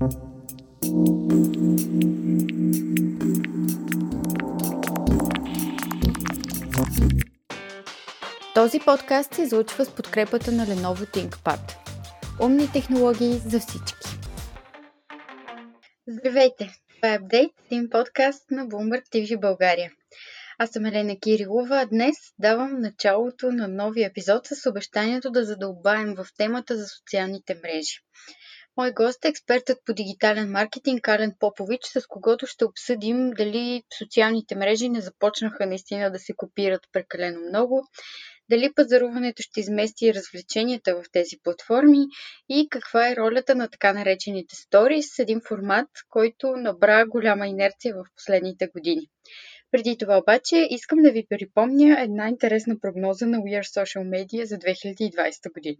Този подкаст се излучва с подкрепата на Lenovo ThinkPad. Умни технологии за всички. Здравейте! Това е Апдейт, един подкаст на Bloomberg TV България. Аз съм Елена Кирилова, а днес давам началото на новия епизод с обещанието да задълбаем в темата за социалните мрежи. Мой гост е експертът по дигитален маркетинг Карен Попович, с когото ще обсъдим дали социалните мрежи не започнаха наистина да се копират прекалено много, дали пазаруването ще измести развлеченията в тези платформи и каква е ролята на така наречените сторис, един формат, който набра голяма инерция в последните години. Преди това обаче искам да ви припомня една интересна прогноза на We Are Social Media за 2020 година.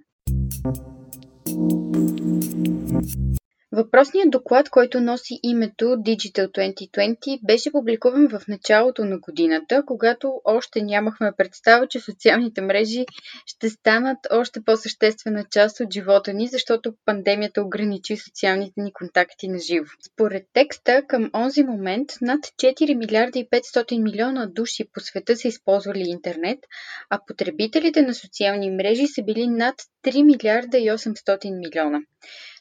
Въпросният доклад, който носи името Digital 2020, беше публикуван в началото на годината, когато още нямахме представа, че социалните мрежи ще станат още по-съществена част от живота ни, защото пандемията ограничи социалните ни контакти на живо. Според текста, към онзи момент над 4 милиарда и 500 милиона души по света са използвали интернет, а потребителите на социални мрежи са били над 3 милиарда и 800 милиона.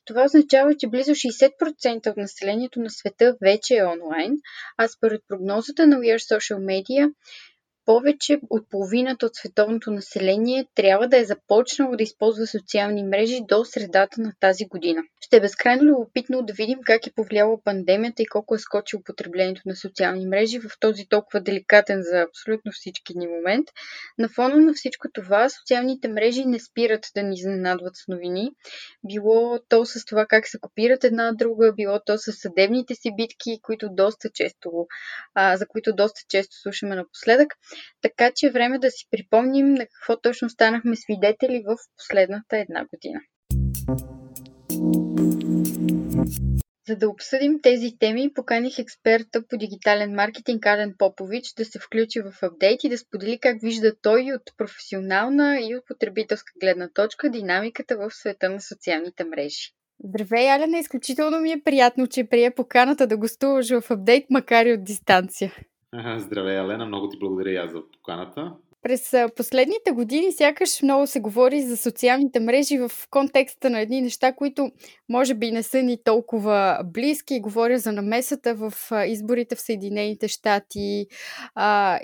Това означава, че близо 60% от населението на света вече е онлайн, а според прогнозата на We Are Social Media, повече от половината от световното население трябва да е започнало да използва социални мрежи до средата на тази година. Ще е безкрайно любопитно да видим как е повлияла пандемията и колко е скочило потреблението на социални мрежи в този толкова деликатен за абсолютно всички ни момент. На фона на всичко това, социалните мрежи не спират да ни изненадват с новини. Било то с това как се копират една друга, било то с съдебните си битки, които доста често, а, за които доста често слушаме напоследък. Така че е време да си припомним на какво точно станахме свидетели в последната една година. За да обсъдим тези теми, поканих експерта по дигитален маркетинг Ален Попович да се включи в апдейт и да сподели как вижда той от професионална и от потребителска гледна точка динамиката в света на социалните мрежи. Здравей, Алена! Изключително ми е приятно, че прие поканата да гостуваш в апдейт, макар и от дистанция. Здравей, Алена. Много ти благодаря и аз за поканата. През последните години сякаш много се говори за социалните мрежи в контекста на едни неща, които може би не са ни толкова близки. Говоря за намесата в изборите в Съединените щати,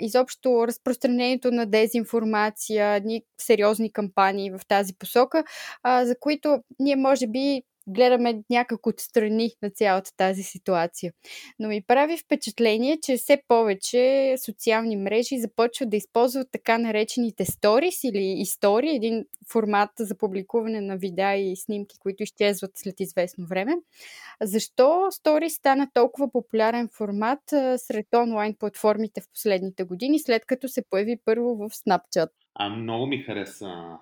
изобщо разпространението на дезинформация, едни сериозни кампании в тази посока, за които ние може би гледаме някак отстрани на цялата тази ситуация. Но ми прави впечатление, че все повече социални мрежи започват да използват така наречените сторис или истории, един формат за публикуване на видеа и снимки, които изчезват след известно време. Защо сторис стана толкова популярен формат сред онлайн платформите в последните години, след като се появи първо в Snapchat? А много ми хареса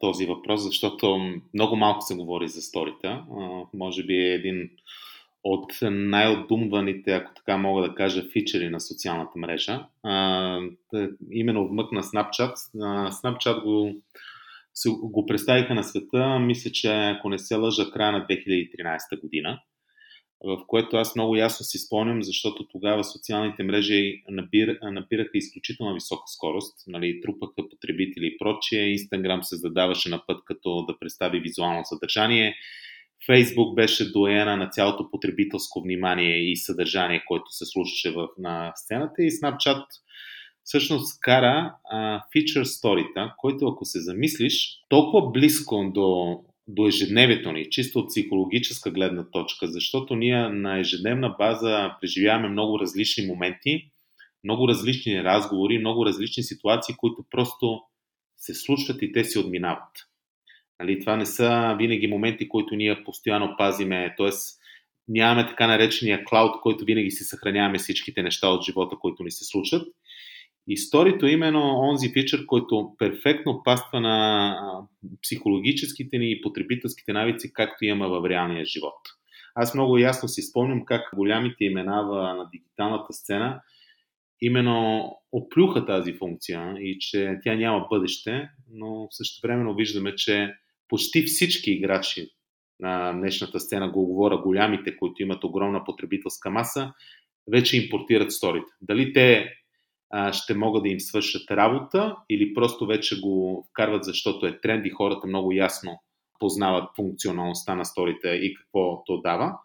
този въпрос, защото много малко се говори за сторита. Може би е един от най-отдумваните, ако така мога да кажа, фичери на социалната мрежа. именно вмъкна Snapchat. Snapchat го, го представиха на света, мисля, че ако не се лъжа, края на 2013 година в което аз много ясно си спомням, защото тогава социалните мрежи набир, набираха изключително висока скорост, нали, трупаха потребители и прочие, Инстаграм се задаваше на път като да представи визуално съдържание, Фейсбук беше доена на цялото потребителско внимание и съдържание, което се слушаше в, на сцената. И Snapchat всъщност кара а, feature story който ако се замислиш, толкова близко до до ежедневието ни, чисто от психологическа гледна точка, защото ние на ежедневна база преживяваме много различни моменти, много различни разговори, много различни ситуации, които просто се случват и те си отминават. Нали, това не са винаги моменти, които ние постоянно пазиме, т.е. нямаме така наречения клауд, който винаги си съхраняваме всичките неща от живота, които ни се случват. Историто е именно онзи фичър, който перфектно паства на психологическите ни и потребителските навици, както има в реалния живот. Аз много ясно си спомням как голямите имена на дигиталната сцена именно оплюха тази функция и че тя няма бъдеще, но също виждаме, че почти всички играчи на днешната сцена, го говоря голямите, които имат огромна потребителска маса, вече импортират сторите. Дали те ще могат да им свършат работа или просто вече го вкарват, защото е тренд и хората много ясно познават функционалността на сторите и какво то дава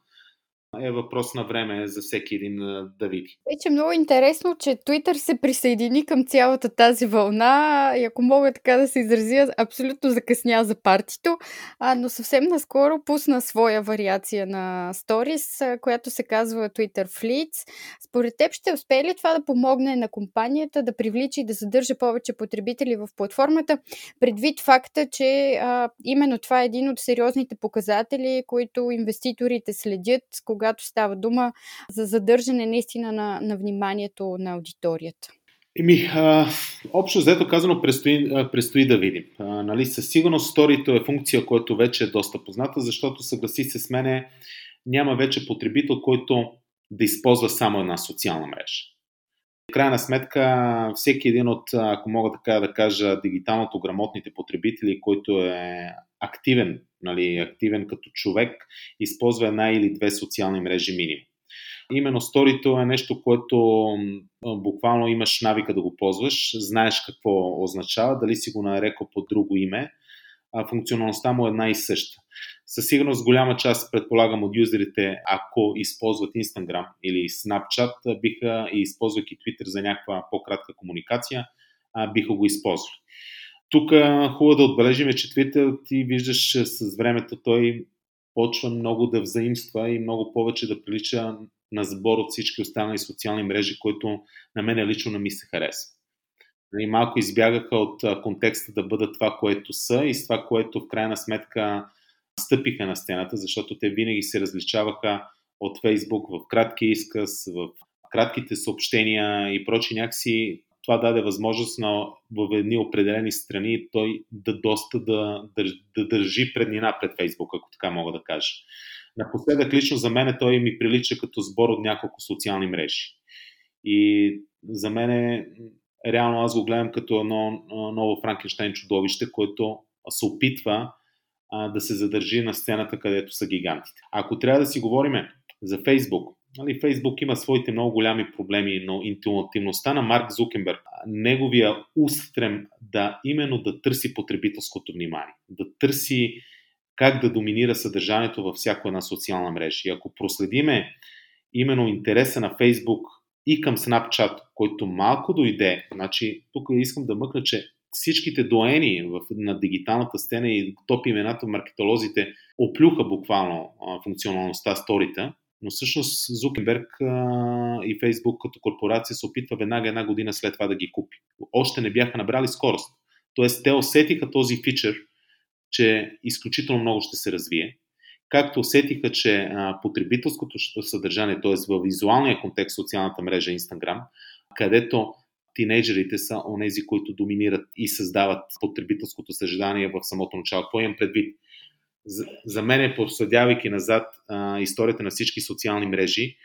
е въпрос на време за всеки един да види. Вече много интересно, че Twitter се присъедини към цялата тази вълна и ако мога така да се изразя, абсолютно закъсня за партито, а, но съвсем наскоро пусна своя вариация на Stories, която се казва Twitter Fleets. Според теб ще успее ли това да помогне на компанията да привлича и да задържа повече потребители в платформата, предвид факта, че а, именно това е един от сериозните показатели, които инвеститорите следят, кога когато става дума за задържане наистина на, на вниманието на аудиторията? Еми, а, общо взето казано, предстои, предстои да видим. А, нали, със сигурност сторито е функция, която вече е доста позната, защото съгласи се с мене, няма вече потребител, който да използва само една социална мрежа. В крайна сметка, всеки един от, ако мога така да кажа, дигиталното грамотните потребители, който е активен, нали, активен като човек, използва една или две социални мрежи минимум. Именно сторито е нещо, което буквално имаш навика да го ползваш, знаеш какво означава, дали си го нарекал по друго име, а функционалността му е една и съща. Със сигурност голяма част, предполагам, от юзерите, ако използват Instagram или Snapchat, биха и използвайки Twitter за някаква по-кратка комуникация, биха го използвали. Тук хубаво да отбележим, че Twitter ти виждаш с времето той почва много да взаимства и много повече да прилича на сбор от всички останали социални мрежи, които на мен лично не ми се харесва. И нали, малко избягаха от контекста да бъдат това, което са и с това, което в крайна сметка стъпиха на стената, защото те винаги се различаваха от Фейсбук в кратки изказ, в кратките съобщения и прочи някакси това даде възможност на в едни определени страни той да доста да, да, да държи преднина пред Фейсбук, ако така мога да кажа. Напоследък лично за мен той ми прилича като сбор от няколко социални мрежи. И за мен е, реално аз го гледам като едно ново Франкенштайн чудовище, което се опитва а, да се задържи на сцената, където са гигантите. Ако трябва да си говориме за Фейсбук, Нали, Фейсбук има своите много голями проблеми, но интуитивността на Марк Зукенберг, неговия устрем да именно да търси потребителското внимание, да търси как да доминира съдържанието във всяка една социална мрежа. И ако проследиме именно интереса на Фейсбук и към Snapchat, който малко дойде, значи тук искам да мъкна, че всичките доени в, на дигиталната сцена и топ имената маркетолозите оплюха буквално а, функционалността сторите, но всъщност Зукенберг и Фейсбук като корпорация се опитва веднага една година след това да ги купи. Още не бяха набрали скорост. Тоест те усетиха този фичър, че изключително много ще се развие. Както усетиха, че потребителското съдържание, т.е. в визуалния контекст социалната мрежа Instagram, където тинейджерите са онези, които доминират и създават потребителското съжаление в самото начало. Какво имам предвид? За, за мен, е, проследявайки назад а, историята на всички социални мрежи,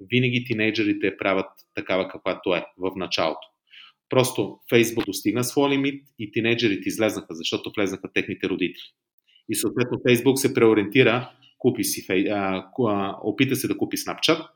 винаги тинейджерите правят такава каквато е в началото. Просто Фейсбук достигна своя лимит и тинейджерите излезнаха, защото влезнаха техните родители. И съответно Фейсбук се преориентира, купи си, а, опита се да купи Snapchat,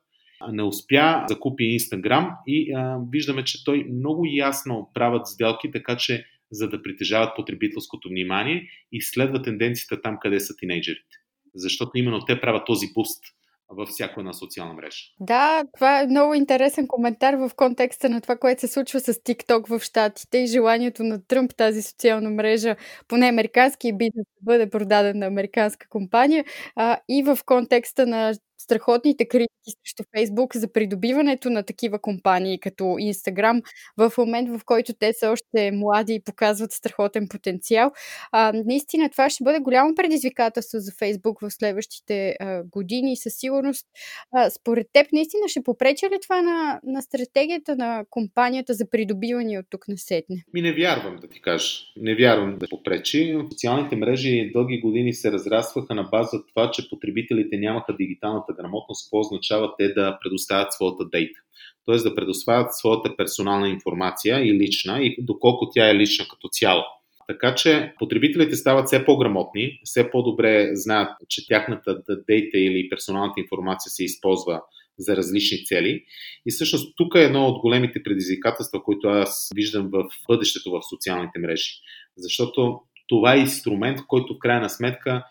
не успя да купи Instagram и а, виждаме, че той много ясно правят сделки, така че за да притежават потребителското внимание и следва тенденцията там, къде са тинейджерите. Защото именно те правят този буст във всяка една социална мрежа. Да, това е много интересен коментар в контекста на това, което се случва с TikTok в Штатите и желанието на Тръмп тази социална мрежа, поне американски бизнес, да бъде продаден на американска компания а, и в контекста на страхотните критики срещу Фейсбук за придобиването на такива компании като Инстаграм в момент, в който те са още млади и показват страхотен потенциал. А, наистина това ще бъде голямо предизвикателство за Фейсбук в следващите а, години със сигурност. А, според теб наистина ще попреча ли това на, на стратегията на компанията за придобиване от тук на сетне? Ми не вярвам да ти кажа. Не вярвам да попречи. Социалните мрежи дълги години се разрастваха на база това, че потребителите нямаха дигитална дигиталната грамотност, какво означава те да предоставят своята дейта. Т.е. да предоставят своята персонална информация и лична, и доколко тя е лична като цяло. Така че потребителите стават все по-грамотни, все по-добре знаят, че тяхната дейта или персоналната информация се използва за различни цели. И всъщност тук е едно от големите предизвикателства, които аз виждам в бъдещето в социалните мрежи. Защото това е инструмент, който в крайна сметка,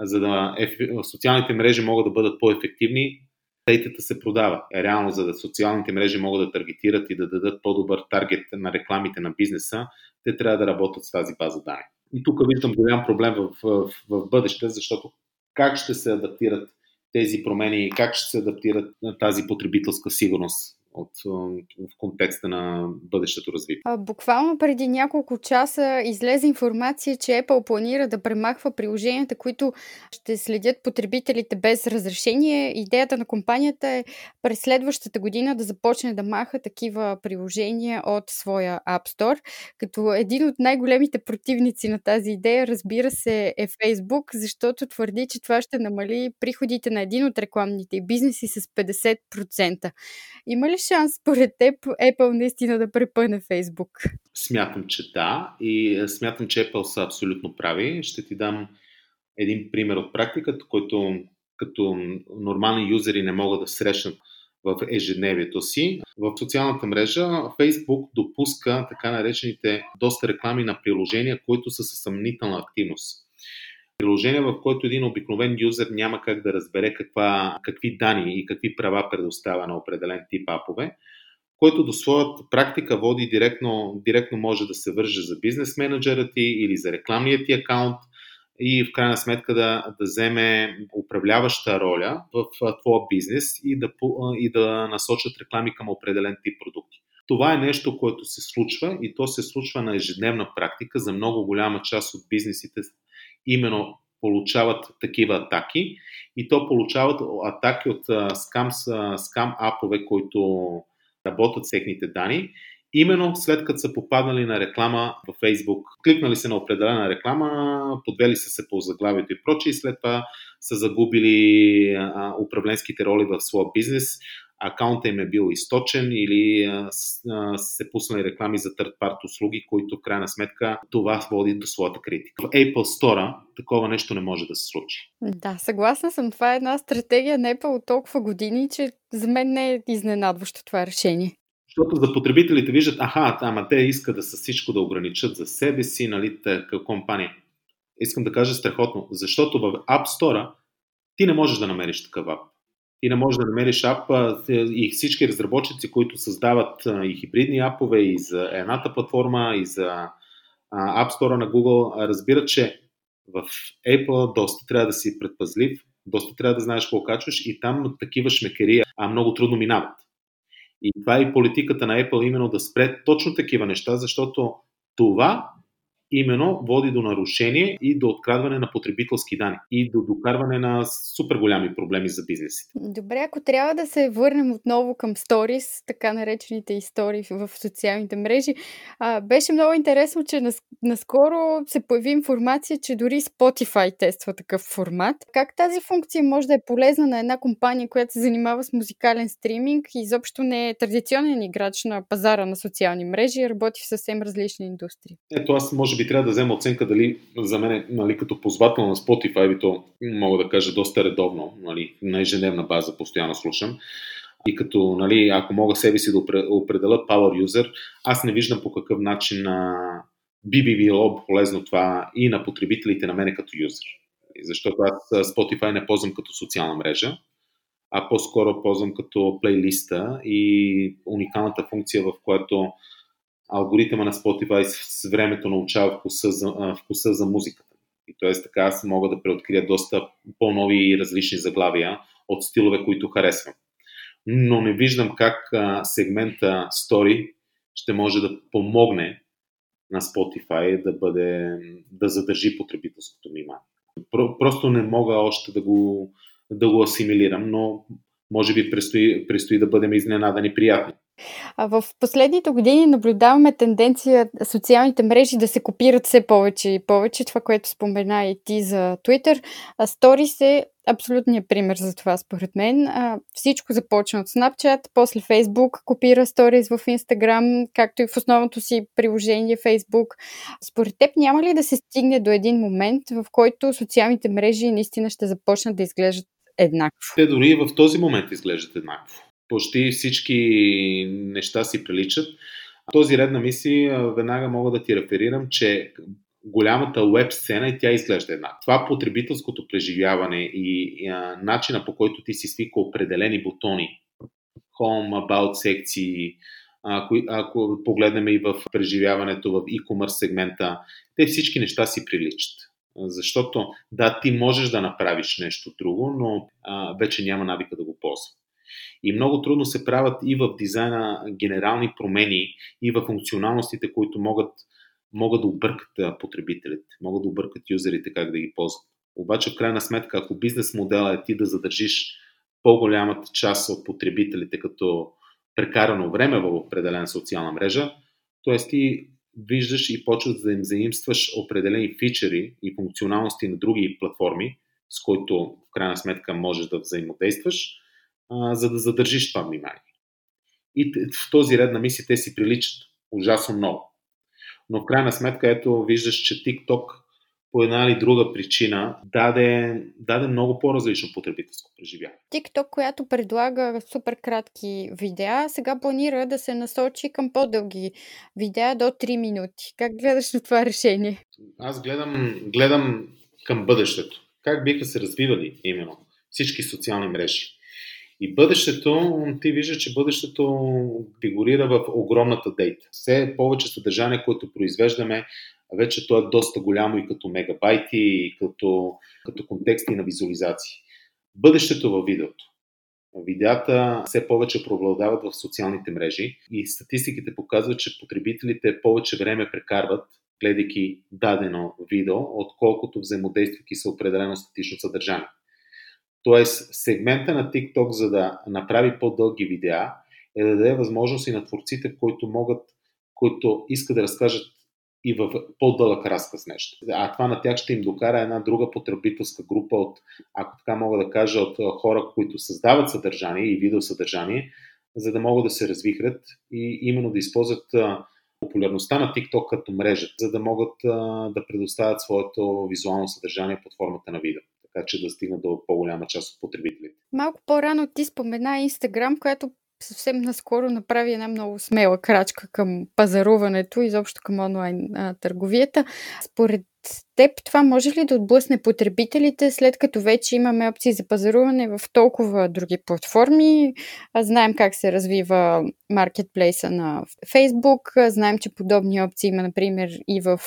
за да социалните мрежи могат да бъдат по-ефективни, дейтата се продава. Е, реално, за да социалните мрежи могат да таргетират и да дадат по-добър таргет на рекламите на бизнеса, те трябва да работят с тази база данни. И тук виждам голям проблем в, в, в бъдеще, защото как ще се адаптират тези промени как ще се адаптират на тази потребителска сигурност от, в контекста на бъдещето развитие. Буквално преди няколко часа излезе информация, че Apple планира да премахва приложенията, които ще следят потребителите без разрешение. Идеята на компанията е през следващата година да започне да маха такива приложения от своя App Store, като един от най-големите противници на тази идея, разбира се, е Facebook, защото твърди, че това ще намали приходите на един от рекламните бизнеси с 50%. Има ли шанс, според теб, Apple наистина да препъне Facebook? Смятам, че да. И смятам, че Apple са абсолютно прави. Ще ти дам един пример от практиката, който като нормални юзери не могат да срещнат в ежедневието си. В социалната мрежа Facebook допуска така наречените доста реклами на приложения, които са със съмнителна активност приложение, в което един обикновен юзер няма как да разбере каква, какви данни и какви права предоставя на определен тип апове, който до своята практика води директно, директно може да се върже за бизнес менеджера ти или за рекламния ти акаунт и в крайна сметка да, да вземе управляваща роля в твоя бизнес и да, и да насочат реклами към определен тип продукти. Това е нещо, което се случва и то се случва на ежедневна практика за много голяма част от бизнесите именно получават такива атаки и то получават атаки от скам, скам апове, които работят с техните данни, именно след като са попаднали на реклама във Facebook. Кликнали се на определена реклама, подвели са се по заглавието и прочее и след това са загубили управленските роли в своя бизнес, акаунта им е бил източен или а, а, се пуснали реклами за third party услуги, които в крайна сметка това води до своята критика. В Apple Store такова нещо не може да се случи. Да, съгласна съм. Това е една стратегия на Apple от толкова години, че за мен не е изненадващо това решение. Защото за потребителите виждат, аха, ама те искат да са всичко да ограничат за себе си, нали, така компания. Искам да кажа страхотно, защото в App Store ти не можеш да намериш такъв ап ти не можеш да намериш ап и всички разработчици, които създават и хибридни апове и за едната платформа, и за App Store на Google, разбират, че в Apple доста трябва да си предпазлив, доста трябва да знаеш какво качваш и там такива шмекерия а много трудно минават. И това е и политиката на Apple именно да спре точно такива неща, защото това именно води до нарушение и до открадване на потребителски данни и до докарване на супер голями проблеми за бизнесите. Добре, ако трябва да се върнем отново към сторис, така наречените истории в социалните мрежи, а, беше много интересно, че нас, наскоро се появи информация, че дори Spotify тества такъв формат. Как тази функция може да е полезна на една компания, която се занимава с музикален стриминг и изобщо не е традиционен играч на пазара на социални мрежи, работи в съвсем различни индустрии? Ето аз може би трябва да взема оценка дали за мен, нали, като ползвател на Spotify, то мога да кажа доста редовно, нали, на ежедневна база постоянно слушам. И като, нали, ако мога себе си да определя power user, аз не виждам по какъв начин а, би би било полезно това и на потребителите на мене като юзер. Защото аз Spotify не ползвам като социална мрежа, а по-скоро ползвам като плейлиста и уникалната функция, в която алгоритъма на Spotify с времето научава вкуса за, вкуса за музиката. И т.е. така аз мога да преоткрия доста по-нови и различни заглавия от стилове, които харесвам. Но не виждам как сегмента Story ще може да помогне на Spotify да, бъде, да задържи потребителското внимание. Про, просто не мога още да го, да го асимилирам, но може би предстои, предстои да бъдем изненадани приятни. В последните години наблюдаваме тенденция социалните мрежи да се копират все повече и повече. Това, което спомена и ти за Twitter. Stories е абсолютният пример за това, според мен. Всичко започна от Snapchat, после Facebook, копира Stories в Instagram, както и в основното си приложение Facebook. Според теб няма ли да се стигне до един момент, в който социалните мрежи наистина ще започнат да изглеждат еднакво? Те дори в този момент изглеждат еднакво. Почти всички неща си приличат. този ред на мисли веднага мога да ти реферирам, че голямата веб сцена и тя изглежда една. Това потребителското преживяване и а, начина по който ти си свика определени бутони, home, about секции, ако, ако погледнем и в преживяването в e-commerce сегмента, те всички неща си приличат. Защото да, ти можеш да направиш нещо друго, но а, вече няма навика да го ползва. И много трудно се правят и в дизайна генерални промени, и в функционалностите, които могат могат да объркат потребителите, могат да объркат юзерите как да ги ползват. Обаче, в крайна сметка, ако бизнес модела е ти да задържиш по-голямата част от потребителите като прекарано време в определена социална мрежа, т.е. ти виждаш и почваш да им заимстваш определени фичери и функционалности на други платформи, с които в крайна сметка можеш да взаимодействаш, а, за да задържиш това внимание. И в този ред на мисли те си приличат ужасно много но в крайна сметка ето виждаш, че TikTok по една или друга причина даде, даде много по-различно потребителско преживяване. TikTok, която предлага супер кратки видеа, сега планира да се насочи към по-дълги видеа до 3 минути. Как гледаш на това решение? Аз гледам, гледам към бъдещето. Как биха се развивали именно всички социални мрежи. И бъдещето, ти виждаш, че бъдещето фигурира в огромната дейта. Все повече съдържание, което произвеждаме, вече то е доста голямо и като мегабайти, и като, като контексти на визуализации. Бъдещето във видеото. Видеята все повече преобладават в социалните мрежи и статистиките показват, че потребителите повече време прекарват гледайки дадено видео, отколкото взаимодействайки с определено статично съдържание. Тоест, сегмента на TikTok, за да направи по-дълги видеа, е да даде възможност и на творците, които могат, които искат да разкажат и в по-дълъг разказ нещо. А това на тях ще им докара една друга потребителска група от, ако така мога да кажа, от хора, които създават съдържание и видеосъдържание, за да могат да се развихрят и именно да използват популярността на TikTok като мрежа, за да могат да предоставят своето визуално съдържание под формата на видео така че да стигна до по-голяма част от потребителите. Малко по-рано ти спомена Инстаграм, която съвсем наскоро направи една много смела крачка към пазаруването, изобщо към онлайн а, търговията. Според теб това може ли да отблъсне потребителите, след като вече имаме опции за пазаруване в толкова други платформи? Знаем как се развива маркетплейса на Facebook, знаем, че подобни опции има, например, и в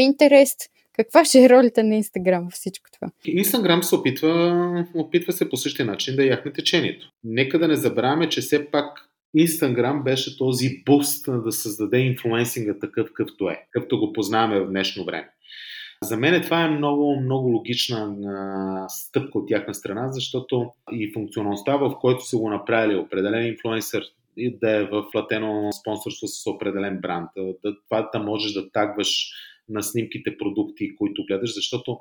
Pinterest. Каква ще е ролята на Инстаграм във всичко това? Инстаграм се опитва, опитва се по същия начин да яхне течението. Нека да не забравяме, че все пак Инстаграм беше този буст да създаде инфлуенсинга такъв какъвто е, какъвто го познаваме в днешно време. За мен това е много, много логична стъпка от тяхна страна, защото и функционалността, в който са го направили определен инфлуенсър, да е в платено спонсорство с определен бранд, да, това да можеш да тагваш на снимките продукти, които гледаш, защото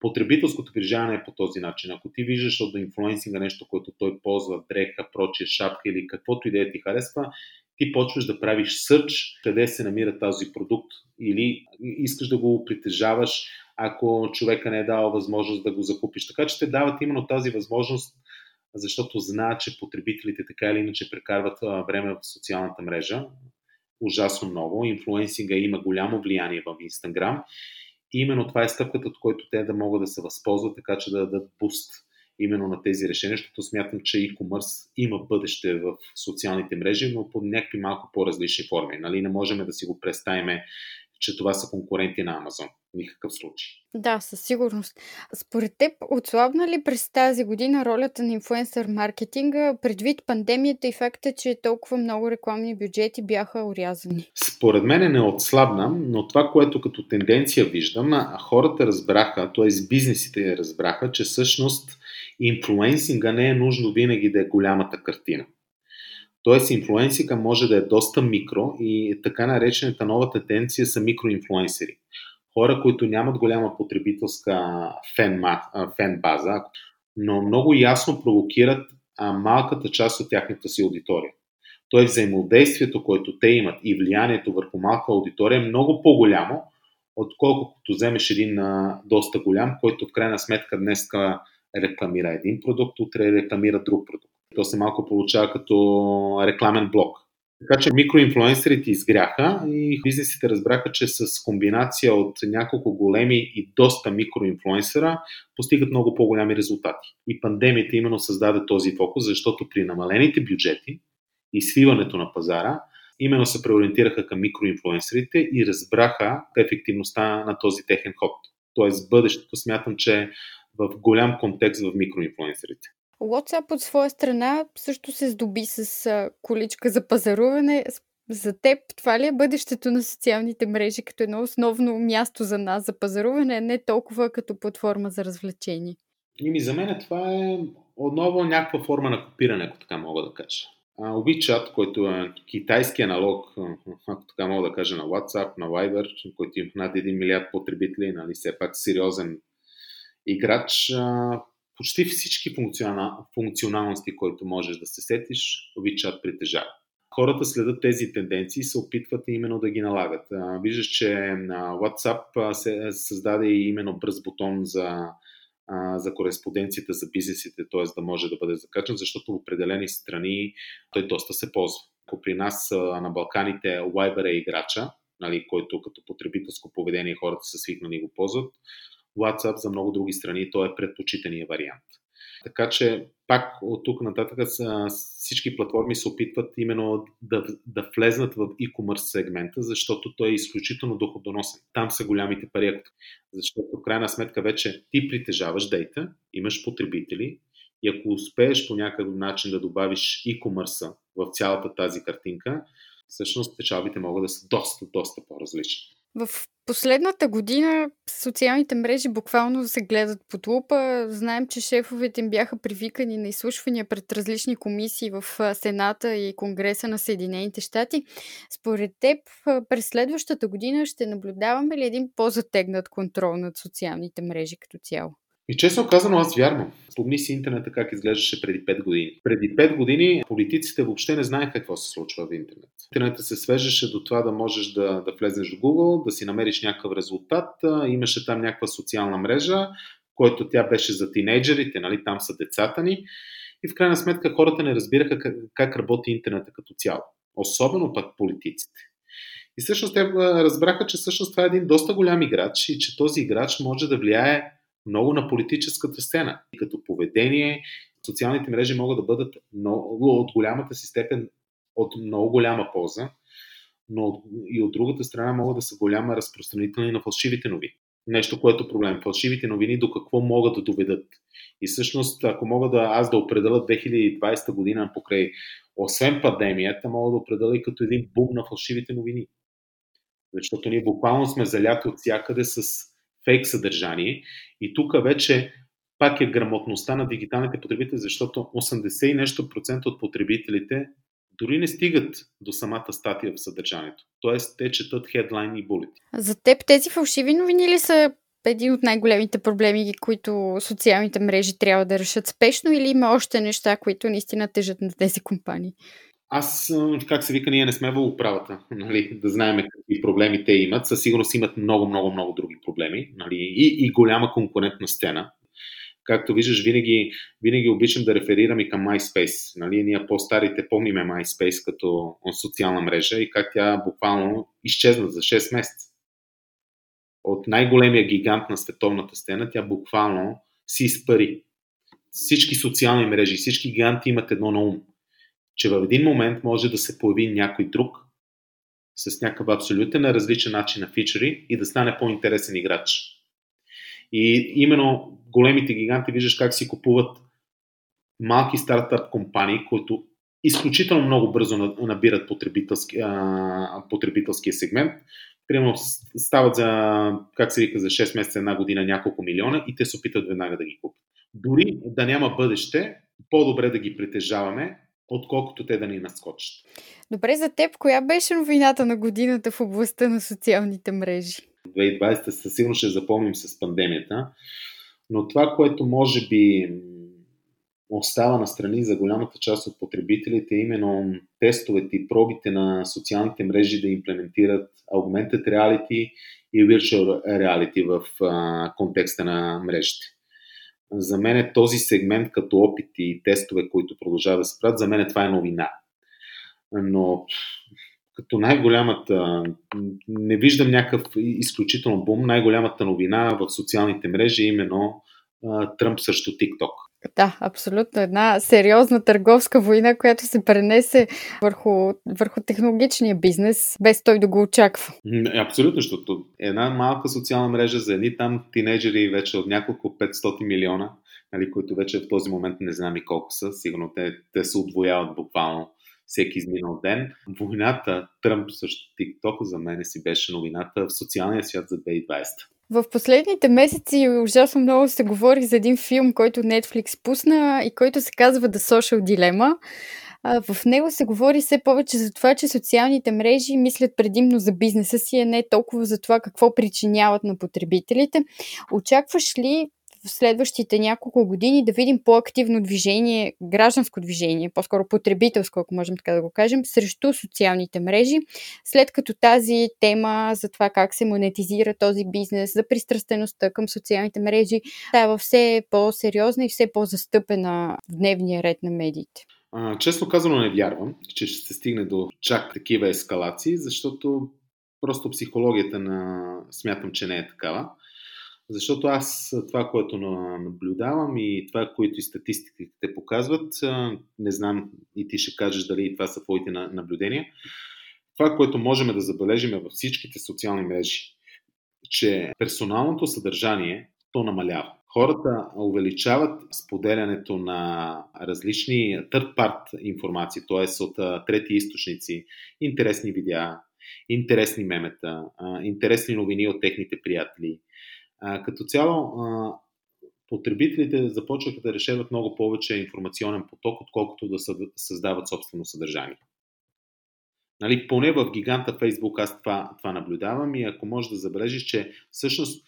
потребителското преживяване е по този начин. Ако ти виждаш от инфлуенсинга нещо, което той ползва, дреха, прочие, шапка или каквото и да ти харесва, ти почваш да правиш сърч къде се намира този продукт или искаш да го притежаваш, ако човека не е дал възможност да го закупиш. Така че те дават именно тази възможност, защото знаят, че потребителите така или иначе прекарват време в социалната мрежа ужасно много. Инфлуенсинга има голямо влияние в Инстаграм. И именно това е стъпката, от който те да могат да се възползват, така че да дадат буст именно на тези решения, защото смятам, че e-commerce има бъдеще в социалните мрежи, но под някакви малко по-различни форми. Нали? Не можем да си го представим че това са конкуренти на Амазон. Никакъв случай. Да, със сигурност. Според теб, отслабна ли през тази година ролята на инфуенсър маркетинга, предвид пандемията и факта, че толкова много рекламни бюджети бяха урязани? Според мен не отслабна, но това, което като тенденция виждам, хората разбраха, т.е. бизнесите разбраха, че всъщност инфлуенсинга не е нужно винаги да е голямата картина. Тоест, инфлуенсика може да е доста микро и така наречената нова тенденция са микроинфлуенсери. Хора, които нямат голяма потребителска фен, фен база, но много ясно провокират малката част от тяхната си аудитория. Тоест взаимодействието, което те имат и влиянието върху малка аудитория е много по-голямо, отколкото вземеш един а, доста голям, който в крайна сметка днес рекламира един продукт, утре рекламира друг продукт. То се малко получава като рекламен блок. Така че микроинфлуенсерите изгряха и бизнесите разбраха, че с комбинация от няколко големи и доста микроинфлуенсера постигат много по-голями резултати. И пандемията именно създаде този фокус, защото при намалените бюджети и свиването на пазара, именно се преориентираха към микроинфлуенсерите и разбраха ефективността на този техен ход. Тоест, бъдещето смятам, че в голям контекст в микроинфлуенсерите. WhatsApp от своя страна също се здоби с количка за пазаруване. За теб това ли е бъдещето на социалните мрежи като едно основно място за нас за пазаруване, а не толкова като платформа за развлечение? Ими за мен това е отново някаква форма на копиране, ако така мога да кажа. WeChat, който е китайски аналог, ако така мога да кажа, на WhatsApp, на Viber, който има над 1 милиард потребители, нали, все пак сериозен играч, почти всички функционалности, които можеш да се сетиш, WeChat притежава. Хората следят тези тенденции и се опитват именно да ги налагат. Виждаш, че WhatsApp се създаде и именно бърз бутон за, за кореспонденцията за бизнесите, т.е. да може да бъде закачан, защото в определени страни той доста се ползва. Ако при нас на Балканите Viber е играча, нали, който като потребителско поведение хората са свикнали и го ползват, WhatsApp за много други страни той е предпочитания вариант. Така че пак от тук нататък всички платформи се опитват именно да, да влезнат в e-commerce сегмента, защото той е изключително доходоносен. Там са голямите пари, защото в крайна сметка вече ти притежаваш дейта, имаш потребители и ако успееш по някакъв начин да добавиш e-commerce в цялата тази картинка, всъщност печалбите могат да са доста, доста по-различни. В последната година социалните мрежи буквално се гледат под лупа. Знаем, че шефовете им бяха привикани на изслушвания пред различни комисии в Сената и Конгреса на Съединените щати. Според теб, през следващата година ще наблюдаваме ли един по-затегнат контрол над социалните мрежи като цяло? И честно казано, аз вярвам. Спомни си интернета как изглеждаше преди 5 години. Преди 5 години политиците въобще не знаеха какво се случва в интернет. Интернетът се свежеше до това да можеш да, да влезеш в Google, да си намериш някакъв резултат. Имаше там някаква социална мрежа, който тя беше за тинейджерите, нали? там са децата ни. И в крайна сметка хората не разбираха как, как работи интернета като цяло. Особено пък политиците. И всъщност те разбраха, че всъщност това е един доста голям играч и че този играч може да влияе много на политическата сцена. И като поведение, социалните мрежи могат да бъдат много, от голямата си степен от много голяма полза, но и от другата страна могат да са голяма разпространители на фалшивите новини. Нещо, което е проблем. Фалшивите новини до какво могат да доведат. И всъщност, ако мога да аз да определя 2020 година покрай, освен пандемията, мога да определя и като един бум на фалшивите новини. Защото ние буквално сме заляти от всякъде с фейк съдържание. И тук вече пак е грамотността на дигиталните потребители, защото 80 и нещо процента от потребителите дори не стигат до самата статия в съдържанието. Тоест, те четат хедлайн и булети. За теб тези фалшиви новини ли са един от най-големите проблеми, които социалните мрежи трябва да решат спешно или има още неща, които наистина тежат на тези компании? Аз, как се вика, ние не сме в управата, нали, да знаем какви проблеми те имат. Със сигурност имат много, много, много други проблеми нали, и, и голяма конкурентна стена. Както виждаш, винаги, винаги обичам да реферирам и към MySpace. Нали, ние по-старите помниме MySpace като социална мрежа и как тя буквално изчезна за 6 месеца. От най-големия гигант на световната стена, тя буквално си изпари. Всички социални мрежи, всички гиганти имат едно на ум – че в един момент може да се появи някой друг с някакъв абсолютен различен начин на фичери и да стане по-интересен играч. И именно големите гиганти виждаш как си купуват малки стартап компании, които изключително много бързо набират потребителски, а, потребителския сегмент. Примерно стават за, как се вика, за 6 месеца, една година няколко милиона и те се опитат веднага да ги купят. Дори да няма бъдеще, по-добре да ги притежаваме, отколкото те да ни наскочат. Добре, за теб, коя беше новината на годината в областта на социалните мрежи? 2020 със сигурно ще запомним с пандемията, но това, което може би остава на страни за голямата част от потребителите именно тестовете и пробите на социалните мрежи да имплементират augmented reality и virtual reality в а, контекста на мрежите. За мен е този сегмент като опити и тестове, които продължават да се правят, за мен това е новина. Но като най-голямата, не виждам някакъв изключително бум, най-голямата новина в социалните мрежи е именно Тръмп срещу TikTok. Да, абсолютно. Една сериозна търговска война, която се пренесе върху, върху технологичния бизнес, без той да го очаква. Абсолютно, защото една малка социална мрежа за едни там тинейджери вече от няколко 500 милиона, нали, които вече в този момент не знам и колко са, сигурно те, те се отвояват буквално всеки изминал ден. Войната Тръмп също TikTok за мен си беше новината в социалния свят за 2020. В последните месеци ужасно много се говори за един филм, който Netflix пусна и който се казва The Social Dilemma. В него се говори все повече за това, че социалните мрежи мислят предимно за бизнеса си, а не толкова за това какво причиняват на потребителите. Очакваш ли в следващите няколко години да видим по-активно движение, гражданско движение, по-скоро потребителско, ако можем така да го кажем, срещу социалните мрежи, след като тази тема за това как се монетизира този бизнес, за пристрастеността към социалните мрежи, става все по-сериозна и все по-застъпена в дневния ред на медиите. А, честно казано не вярвам, че ще се стигне до чак такива ескалации, защото просто психологията на смятам, че не е такава. Защото аз това, което наблюдавам и това, което и статистиките показват, не знам и ти ще кажеш дали това са твоите наблюдения, това, което можем да забележим във всичките социални мрежи, че персоналното съдържание то намалява. Хората увеличават споделянето на различни third part информации, т.е. от трети източници, интересни видеа, интересни мемета, интересни новини от техните приятели, като цяло, потребителите започваха да решават много повече информационен поток, отколкото да създават собствено съдържание. Нали, поне в гиганта Facebook аз това, това наблюдавам и ако можеш да забележиш, че всъщност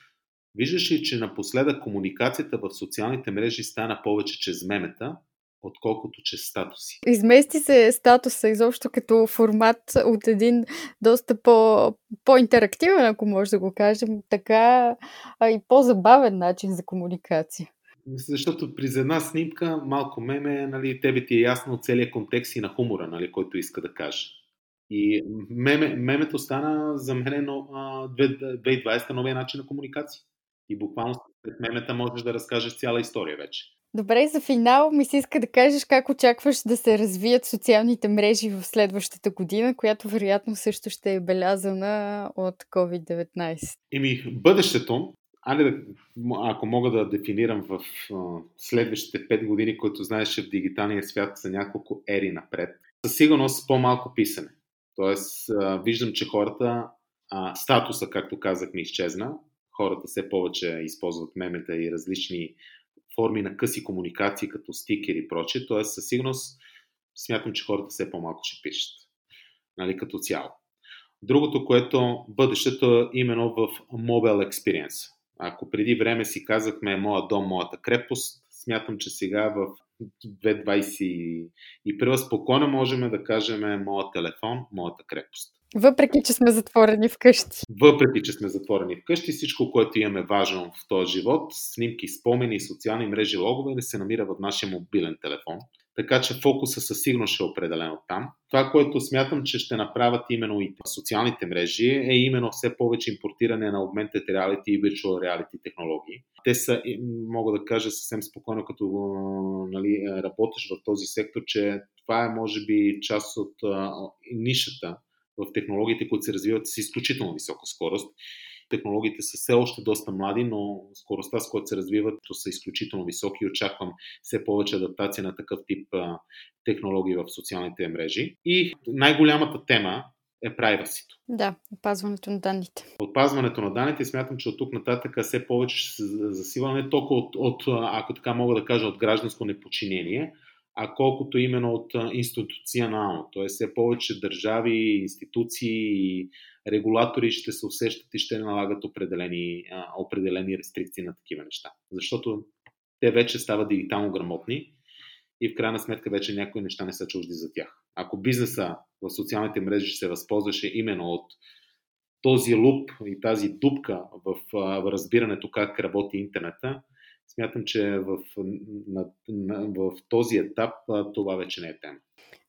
виждаш ли, че напоследък комуникацията в социалните мрежи стана повече чрез мемета, отколкото че статуси. Измести се статуса изобщо като формат от един доста по, по-интерактивен, ако може да го кажем, така а и по-забавен начин за комуникация. Защото при една снимка малко меме, нали, тебе ти е ясно целият контекст и на хумора, нали, който иска да каже. И меме, мемето стана за мен 2020 новия начин на комуникация. И буквално след мемета можеш да разкажеш цяла история вече. Добре, за финал ми се иска да кажеш как очакваш да се развият социалните мрежи в следващата година, която вероятно също ще е белязана от COVID-19. Ими, бъдещето, али, ако мога да дефинирам в следващите 5 години, които знаеш, че в дигиталния свят са няколко ери напред, със сигурност по-малко писане. Тоест, виждам, че хората, статуса, както казах, ми изчезна. Хората все повече използват мемета и различни форми на къси комуникации, като стикери и прочее. Т.е. със сигурност смятам, че хората все по-малко ще пишат. Нали, като цяло. Другото, което бъдещето е именно в Mobile Experience. Ако преди време си казахме моя дом, моята крепост, смятам, че сега в 2021 спокойно можем да кажем моят телефон, моята крепост. Въпреки, че сме затворени вкъщи. Въпреки, че сме затворени вкъщи, всичко, което имаме важно в този живот, снимки, спомени, социални мрежи, логове, не се намира в нашия мобилен телефон. Така че фокуса със сигурност ще е определен от там. Това, което смятам, че ще направят именно и социалните мрежи, е именно все повече импортиране на augmented reality и virtual reality технологии. Те са, мога да кажа съвсем спокойно, като нали, работиш в този сектор, че това е може би част от а, нишата, в технологиите, които се развиват с изключително висока скорост. Технологиите са все още доста млади, но скоростта, с която се развиват, са изключително високи и очаквам все повече адаптация на такъв тип технологии в социалните мрежи. И най-голямата тема е privacy. Да, опазването на данните. Опазването на данните смятам, че от тук нататък все повече ще се засила не толкова от, от, ако така мога да кажа, от гражданско непочинение, а колкото именно от институционално. Т.е. все повече държави, институции и регулатори ще се усещат и ще налагат определени, определени рестрикции на такива неща. Защото те вече стават дигитално грамотни и в крайна сметка вече някои неща не са чужди за тях. Ако бизнеса в социалните мрежи се възползваше именно от този луп и тази дупка в, в разбирането как работи интернета, смятам, че в, на, на, в този етап това вече не е тема.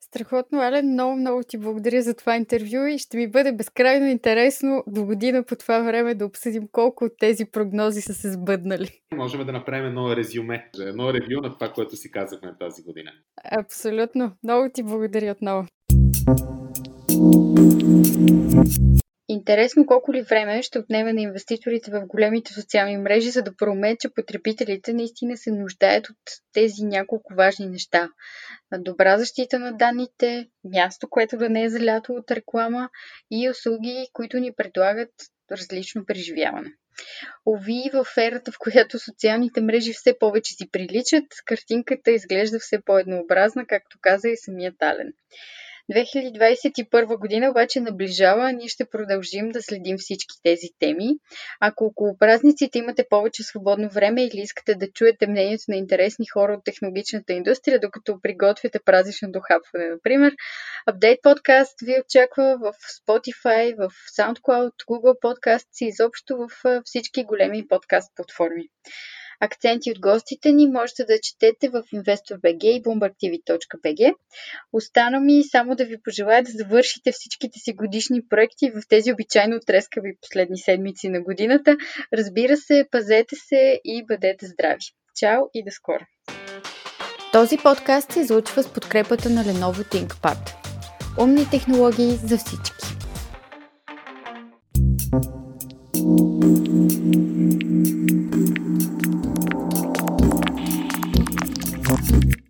Страхотно, Ален. Много, много ти благодаря за това интервю и ще ми бъде безкрайно интересно до година по това време да обсъдим колко от тези прогнози са се сбъднали. Можем да направим едно резюме, едно ревю на това, което си казахме тази година. Абсолютно. Много ти благодаря отново. Интересно колко ли време ще отнеме на инвеститорите в големите социални мрежи, за да проумеят, че потребителите наистина се нуждаят от тези няколко важни неща. Добра защита на данните, място, което да не е залято от реклама и услуги, които ни предлагат различно преживяване. Ови, в ерата, в която социалните мрежи все повече си приличат, картинката изглежда все по-еднообразна, както каза и самият Ален. 2021 година обаче наближава, ние ще продължим да следим всички тези теми. Ако около празниците имате повече свободно време или искате да чуете мнението на интересни хора от технологичната индустрия, докато приготвяте празнично дохапване, например, Update Podcast ви очаква в Spotify, в SoundCloud, Google Podcasts и изобщо в всички големи подкаст платформи акценти от гостите ни можете да четете в InvestorBG и BloombergTV.bg. Остана ми само да ви пожелая да завършите всичките си годишни проекти в тези обичайно трескави последни седмици на годината. Разбира се, пазете се и бъдете здрави. Чао и до скоро! Този подкаст се излучва с подкрепата на Lenovo ThinkPad. Умни технологии за всички.